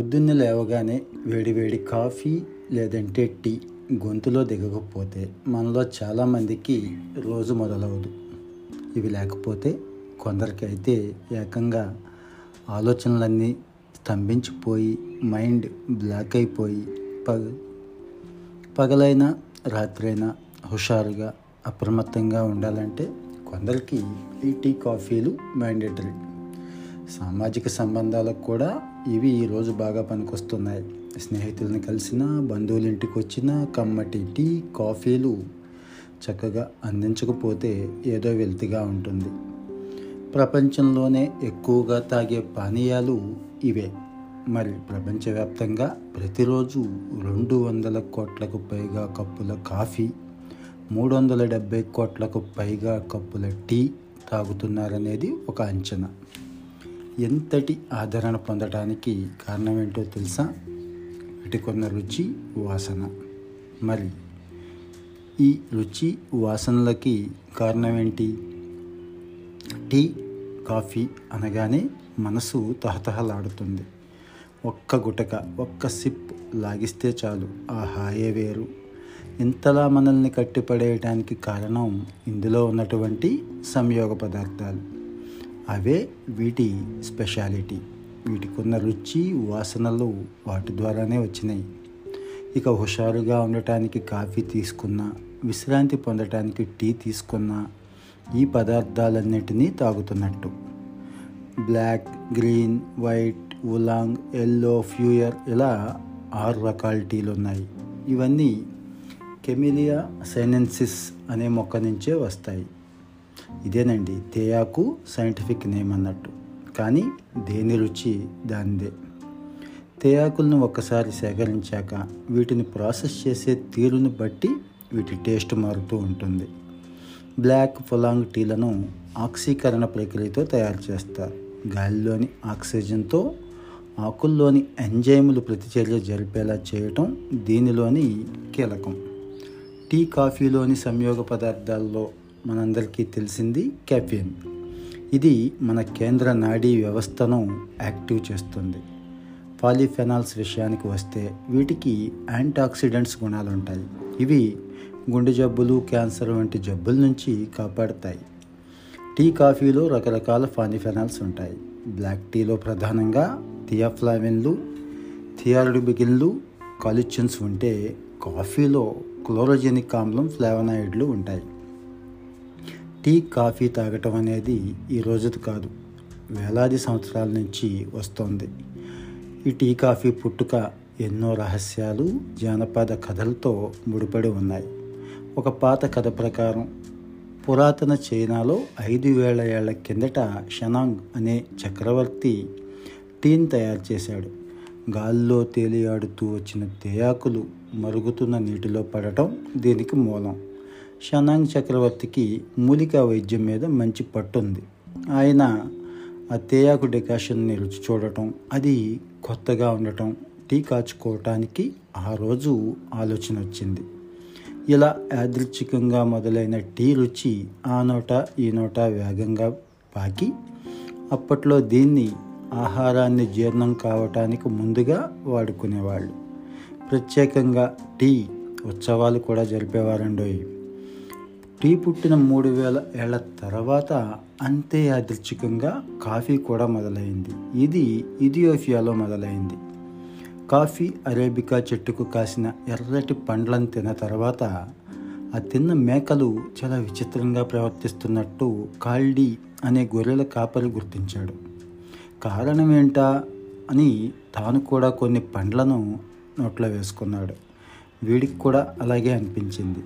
పొద్దున్నే లేవగానే వేడివేడి కాఫీ లేదంటే టీ గొంతులో దిగకపోతే మనలో చాలామందికి రోజు మొదలవదు. ఇవి లేకపోతే కొందరికి అయితే ఏకంగా ఆలోచనలన్నీ స్తంభించిపోయి మైండ్ బ్లాక్ అయిపోయి పగ పగలైనా రాత్రైనా హుషారుగా అప్రమత్తంగా ఉండాలంటే కొందరికి ఈ టీ కాఫీలు మ్యాండేటరీ. సామాజిక సంబంధాలకు కూడా ఇవి ఈరోజు బాగా పనికొస్తున్నాయి. స్నేహితులను కలిసిన బంధువుల ఇంటికి వచ్చిన కమ్మటి టీ కాఫీలు చక్కగా అందించకపోతే ఏదో వెల్తిగా ఉంటుంది. ప్రపంచంలోనే ఎక్కువగా తాగే పానీయాలు ఇవే. మరి ప్రపంచవ్యాప్తంగా ప్రతిరోజు రెండు వందల కోట్లకు పైగా కప్పుల కాఫీ మూడు వందల డెబ్బై కోట్లకు పైగా కప్పుల టీ తాగుతున్నారనేది ఒక అంచనా. ఎంతటి ఆదరణ పొందడానికి కారణం ఏంటో తెలుసా వీటికొన్న రుచి వాసన. మరి ఈ రుచి వాసనలకి కారణం ఏంటి టీ కాఫీ అనగానే మనసు తహతహలాడుతుంది. ఒక్క గుటక ఒక్క సిప్ లాగిస్తే చాలు. ఆ హాయే వేరు? ఇంతలా మనల్ని కట్టిపడేయటానికి కారణం ఇందులో ఉన్నటువంటి సంయోగ పదార్థాలు. అవే వీటి స్పెషాలిటీ. వీటికున్న రుచి వాసనలు వాటి ద్వారానే వచ్చినాయి. ఇక హుషారుగా ఉండటానికి కాఫీ తీసుకున్నా విశ్రాంతి పొందటానికి టీ తీసుకున్నా ఈ పదార్థాలన్నిటినీ తాగుతున్నట్టు. Black green white oolong yellow pu-erh ఇలా ఆరు రకాల టీలు ఉన్నాయి ఇవన్నీ కెమిలియా సైనెన్సిస్ అనే మొక్క నుంచే వస్తాయి. ఇదేనండి తేయాకు సైంటిఫిక్ నేమ్ అన్నట్టు. కానీ దేని రుచి దానిదే. తేయాకులను ఒక్కసారి సేకరించాక వీటిని ప్రాసెస్ చేసే తీరును బట్టి వీటి టేస్ట్ మారుతూ ఉంటుంది. బ్లాక్ ఫొలాంగ్ టీలను ఆక్సీకరణ ప్రక్రియతో తయారు చేస్తారు. గాలిలోని ఆక్సిజన్తో ఆకుల్లోని ఎంజైములు ప్రతిచర్య జరిపేలా చేయటం దీనిలోని కీలకం. టీ కాఫీలోని సంయోగ పదార్థాల్లో మనందరికీ తెలిసింది కెఫిన్. ఇది మన కేంద్ర నాడీ వ్యవస్థను యాక్టివ్ చేస్తుంది. పాలిఫెనాల్స్ విషయానికి వస్తే వీటికి యాంటాక్సిడెంట్స్ గుణాలు ఉంటాయి. ఇవి గుండె జబ్బులు క్యాన్సర్ వంటి జబ్బుల నుంచి కాపాడతాయి. టీ కాఫీలో రకరకాల ఫానిఫెనాల్స్ ఉంటాయి. బ్లాక్ టీలో ప్రధానంగా థియాఫ్లావిన్లు థియారుడిబిగిన్లు కాలిచిన్స్ ఉంటే కాఫీలో క్లోరోజెనిక్ ఆమ్లం ఫ్లావనాయిడ్లు ఉంటాయి. టీ కాఫీ తాగటం అనేది ఈ రోజుది కాదు. వేలాది సంవత్సరాల నుంచి వస్తోంది. ఈ టీ కాఫీ పుట్టుక ఎన్నో రహస్యాలు జానపద కథలతో ముడిపడి ఉన్నాయి. ఒక పాత కథ ప్రకారం పురాతన చైనాలో ఐదు వేల ఏళ్ళ కిందట షనాంగ్ అనే చక్రవర్తి టీని తయారు చేశాడు. గాల్లో తేలియాడుతూ వచ్చిన తేయాకులు మరుగుతున్న నీటిలో పడటం దీనికి మూలం. షనాంగ్ చక్రవర్తికి మూలికా వైద్యం మీద మంచి పట్టుంది. ఆయన ఆ తేయాకు డికాషన్ని రుచి చూడటం అది కొత్తగా ఉండటం టీ కాచుకోవటానికి ఆ రోజు ఆలోచన వచ్చింది. ఇలా యాదృచ్ఛికంగా మొదలైన టీ రుచి ఆ నోట ఈ నోట వేగంగా పాకి అప్పట్లో దీన్ని ఆహారాన్ని జీర్ణం కావటానికి ముందుగా వాడుకునేవాళ్ళు. ప్రత్యేకంగా టీ ఉత్సవాలు కూడా జరిపేవారండోయి. టీ పుట్టిన మూడు వేల ఏళ్ళ తర్వాత అంతే యాదృచ్ఛికంగా కాఫీ కూడా మొదలైంది. ఇది ఇథియోపియాలో మొదలైంది. కాఫీ అరేబికా చెట్టుకు కాసిన ఎర్రటి పండ్లను తిన్న తర్వాత ఆ తిన్న మేకలు చాలా విచిత్రంగా ప్రవర్తిస్తున్నట్టు కాల్డీ అనే గొర్రెల కాపరి గుర్తించాడు. కారణం ఏంటా అని తాను కూడా కొన్ని పండ్లను నోట్లో వేసుకున్నాడు. వీడికి కూడా అలాగే అనిపించింది.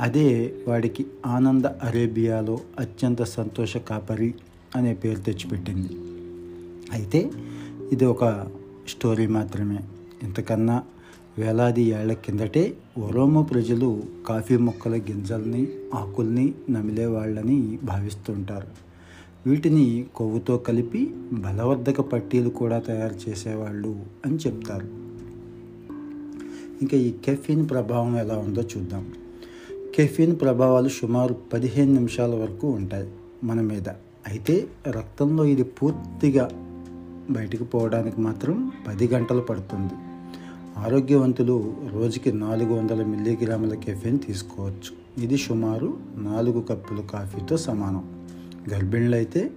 అదే వాడికి ఆనంద అరేబియాలో అత్యంత సంతోష కాపరి అనే పేరు తెచ్చిపెట్టింది. అయితే ఇది ఒక స్టోరీ మాత్రమే. ఇంతకన్నా వేలాది ఏళ్ళ కిందటే ఒరోమో ప్రజలు కాఫీ మొక్కల గింజల్ని ఆకుల్ని నమిలేవాళ్ళని భావిస్తుంటారు. వీటిని కొవ్వుతో కలిపి బలవర్ధక పట్టీలు కూడా తయారు చేసేవాళ్ళు అని చెప్తారు. ఇంకా ఈ కెఫిన్ ప్రభావం ఎలా ఉందో చూద్దాం. కెఫిన్ ప్రభావాలు సుమారు పదిహేను నిమిషాల వరకు ఉంటాయి మన మీద. అయితే రక్తంలో ఇది పూర్తిగా బయటికి పోవడానికి మాత్రం పది గంటలు పడుతుంది. ఆరోగ్యవంతులు రోజుకి నాలుగు వందల మిల్లీగ్రాముల కెఫీన్ తీసుకోవచ్చు. ఇది సుమారు నాలుగు కప్పుల కాఫీతో సమానం. గర్భిణులు అయితే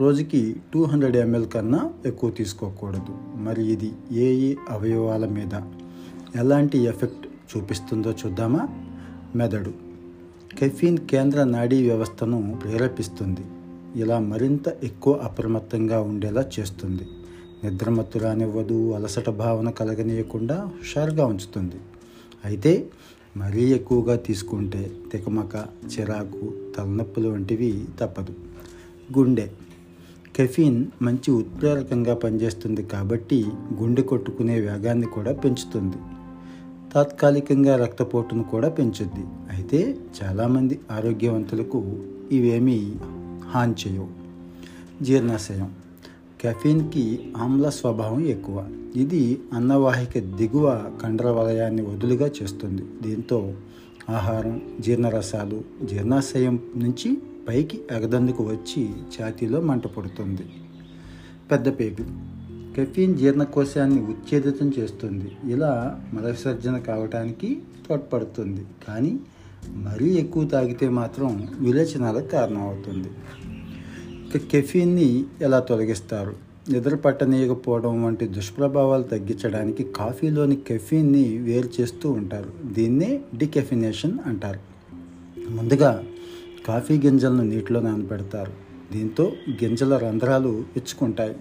రోజుకి టూ హండ్రెడ్ ఎంఎల్ కన్నా ఎక్కువ తీసుకోకూడదు. మరి ఇది ఏ ఏ అవయవాల మీద? ఎలాంటి ఎఫెక్ట్ చూపిస్తుందో చూద్దామా? మెదడు. కెఫీన్ కేంద్ర నాడీ వ్యవస్థను ప్రేరేపిస్తుంది. ఇలా మరింత ఎక్కువ అప్రమత్తంగా ఉండేలా చేస్తుంది. నిద్రమత్తు రానివ్వదు అలసట భావన కలగనీయకుండా హుషారుగా ఉంచుతుంది. అయితే మరీ ఎక్కువగా తీసుకుంటే తికమక చిరాకు తలనొప్పులు వంటివి తప్పదు. గుండె. కెఫీన్ మంచి ఉత్ప్రేరకంగా పనిచేస్తుంది కాబట్టి గుండె కొట్టుకునే వేగాన్ని కూడా పెంచుతుంది. తాత్కాలికంగా రక్తపోటును కూడా పెంచుద్ది. అయితే చాలామంది ఆరోగ్యవంతులకు ఇవేమీ హాని చేయవు జీర్ణాశయం. కెఫీన్కి ఆమ్ల స్వభావం ఎక్కువ. ఇది అన్నవాహిక దిగువ కండర వలయాన్ని వదులుగా చేస్తుంది. దీంతో ఆహారం జీర్ణరసాలు జీర్ణాశయం నుంచి పైకి ఎగదందుకు వచ్చి ఛాతీలో మంట పడుతుంది. పెద్ద పేగు. కెఫీన్ జీర్ణకోశాన్ని ఉచ్ఛేదితం చేస్తుంది. ఇలా మలవిసర్జన కావటానికి తోడ్పడుతుంది. కానీ మరీ ఎక్కువ తాగితే మాత్రం విరేచనాలకు కారణమవుతుంది. ఇక కెఫీన్ని ఎలా తొలగిస్తారు? నిద్ర పట్టనీయకపోవడం వంటి దుష్ప్రభావాలు తగ్గించడానికి కాఫీలోని కెఫీన్ని వేరు చేస్తూ ఉంటారు. దీన్నే డికెఫినేషన్ అంటారు. ముందుగా కాఫీ గింజలను నీటిలో నానబెడతారు. దీంతో గింజల రంధ్రాలు ఇచ్చుకుంటాయి.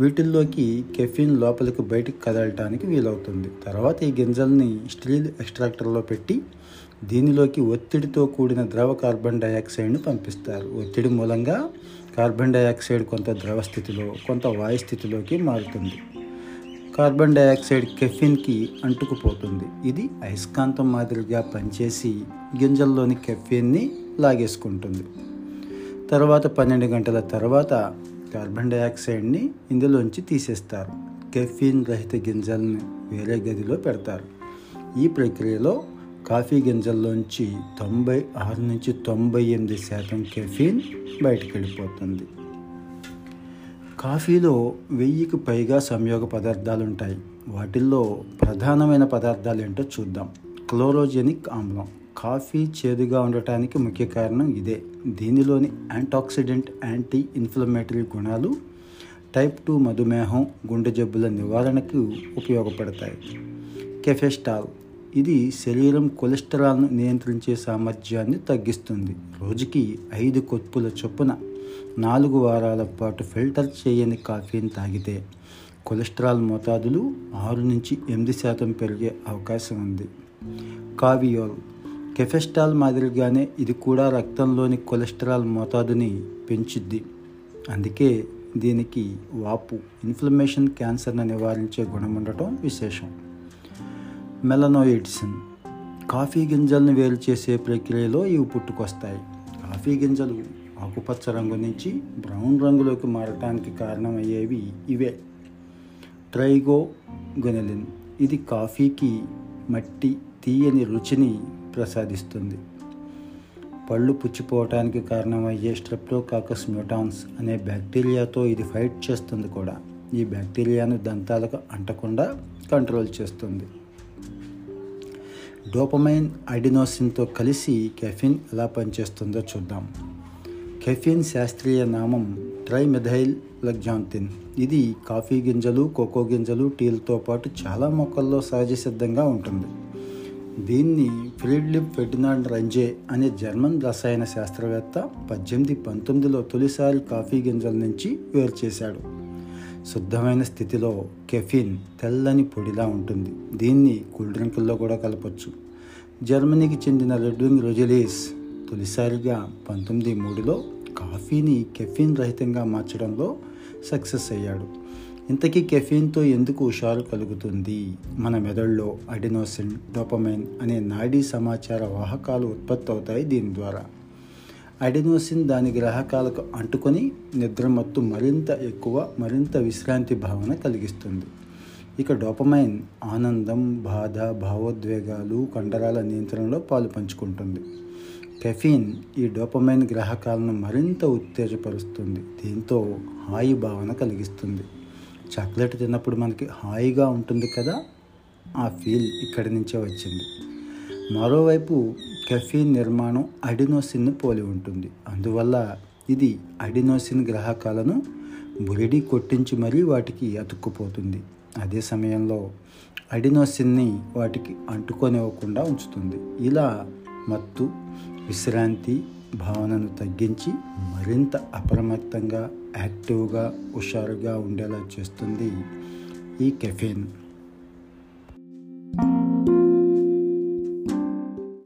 వీటిల్లోకి కెఫిన్ లోపలికి బయటికి కదలటానికి వీలవుతుంది. తర్వాత ఈ గింజల్ని స్టీల్ ఎక్స్ట్రాక్టర్లో పెట్టి దీనిలోకి ఒత్తిడితో కూడిన ద్రవ కార్బన్ డయాక్సైడ్ను పంపిస్తారు. ఒత్తిడి మూలంగా కార్బన్ డయాక్సైడ్ కొంత ద్రవ స్థితిలో కొంత వాయు స్థితిలోకి మారుతుంది. కార్బన్ డయాక్సైడ్ కెఫిన్కి అంటుకుపోతుంది. ఇది అయస్కాంతం మాదిరిగా పనిచేసి గింజల్లోని కెఫిన్ని లాగేసుకుంటుంది. తర్వాత పన్నెండు గంటల తర్వాత కార్బన్ డైఆక్సైడ్ని ఇందులోంచి తీసేస్తారు. కెఫీన్ రహిత గింజల్ని వేరే గదిలో పెడతారు. ఈ ప్రక్రియలో కాఫీ గింజల్లోంచి తొంభై ఆరు నుంచి తొంభై ఎనిమిది శాతం కెఫీన్ బయటకు వెళ్ళిపోతుంది. కాఫీలో వెయ్యికి పైగా సంయోగ పదార్థాలు ఉంటాయి. వాటిల్లో ప్రధానమైన పదార్థాలు ఏంటో చూద్దాం. క్లోరోజెనిక్ ఆమ్లం. కాఫీ చేదుగా ఉండటానికి ముఖ్య కారణం ఇదే. దీనిలోని యాంటాక్సిడెంట్ యాంటీ ఇన్ఫ్లమేటరీ గుణాలు టైప్ టూ మధుమేహం గుండె జబ్బుల నివారణకు ఉపయోగపడతాయి. కెఫెస్టాల్ ఇది శరీరం కొలెస్టరాల్ను నియంత్రించే సామర్థ్యాన్ని తగ్గిస్తుంది. రోజుకి ఐదు కొత్తుల చొప్పున నాలుగు వారాల పాటు ఫిల్టర్ చేయని కాఫీని తాగితే కొలెస్ట్రాల్ మోతాదులు ఆరు నుంచి ఎనిమిది శాతం పెరిగే అవకాశం ఉంది. కావియోల్ కెఫెస్టాల్ మాదిరిగానే ఇది కూడా రక్తంలోని కొలెస్ట్రాల్ మోతాదుని పెంచుద్ది. అందుకే దీనికి వాపు ఇన్ఫ్లమేషన్ క్యాన్సర్ను నివారించే గుణం ఉండటం విశేషం. మెలనోయిడ్సిన్ కాఫీ గింజలను వేరు చేసే ప్రక్రియలో ఇవి పుట్టుకొస్తాయి. కాఫీ గింజలు ఆకుపచ్చ రంగు నుంచి బ్రౌన్ రంగులోకి మారటానికి కారణమయ్యేవి ఇవే. ట్రైగోగొనెలిన్ ఇది కాఫీకి మట్టి తీయని రుచిని ప్రసాదిస్తుంది. పళ్ళు పుచ్చిపోవటానికి కారణమయ్యే స్ట్రెప్టోకాకస్ మ్యూటాన్స్ అనే బ్యాక్టీరియాతో ఇది ఫైట్ చేస్తుంది కూడా. ఈ బ్యాక్టీరియాను దంతాలకు అంటకుండా కంట్రోల్ చేస్తుంది. డోపమైన్ అడినోసిన్తో కలిసి కెఫిన్ ఎలా పనిచేస్తుందో చూద్దాం. కెఫిన్ శాస్త్రీయ నామం ట్రైమిథైల్ లగ్జాంతిన్. ఇది కాఫీ గింజలు కోకో గింజలు టీలతో పాటు చాలా మొక్కల్లో సహజ సిద్ధంగా ఉంటుంది. దీన్ని ఫ్రీడ్లిప్ ఫెర్డినాండ్ రంజే అనే జర్మన్ రసాయన శాస్త్రవేత్త పద్దెనిమిది పంతొమ్మిదిలో తొలిసారి కాఫీ గింజల నుంచి వేరు చేశాడు. శుద్ధమైన స్థితిలో కెఫిన్ తెల్లని పొడిలా ఉంటుంది. దీన్ని కూల్ డ్రింకుల్లో కూడా కలపచ్చు. జర్మనీకి చెందిన రెడ్వింగ్ రోజెలీస్ తొలిసారిగా పంతొమ్మిది మూడులో కాఫీని కెఫిన్ రహితంగా మార్చడంలో సక్సెస్ అయ్యాడు. ఇంతకీ కెఫీన్తో ఎందుకు హుషారు కలుగుతుంది? మన మెదడులో అడినోసిన్ డోపమైన్ అనే నాడీ సమాచార వాహకాలు ఉత్పత్తి అవుతాయి దీని ద్వారా. అడినోసిన్ దాని గ్రాహకాలకు అంటుకొని నిద్రమత్తు మరింత ఎక్కువ మరింత విశ్రాంతి భావన కలిగిస్తుంది. ఇక డోపమైన్ ఆనందం బాధ భావోద్వేగాలు కండరాల నియంత్రణలో పాలు పంచుకుంటుంది. కెఫీన్ ఈ డోపమైన్ గ్రాహకాలను మరింత ఉత్తేజపరుస్తుంది. దీంతో హాయి భావన కలిగిస్తుంది. చాక్లెట్ తిన్నప్పుడు మనకి హాయిగా ఉంటుంది కదా ఆ ఫీల్ ఇక్కడి నుంచే వచ్చింది. మరోవైపు కెఫీన్ నిర్మాణం అడినోసిన్ను పోలి ఉంటుంది. అందువల్ల ఇది అడినోసిన్ గ్రాహకాలను బురిడి కొట్టించి మరీ వాటికి అతుక్కుపోతుంది. అదే సమయంలో అడినోసిన్ని వాటికి అంటుకొనివ్వకుండా ఉంచుతుంది. ఇలా మత్తు విశ్రాంతి భావనను తగ్గించి మరింత అప్రమత్తంగా యాక్టివ్గా హుషారుగా ఉండేలా చేస్తుంది ఈ కెఫెన్.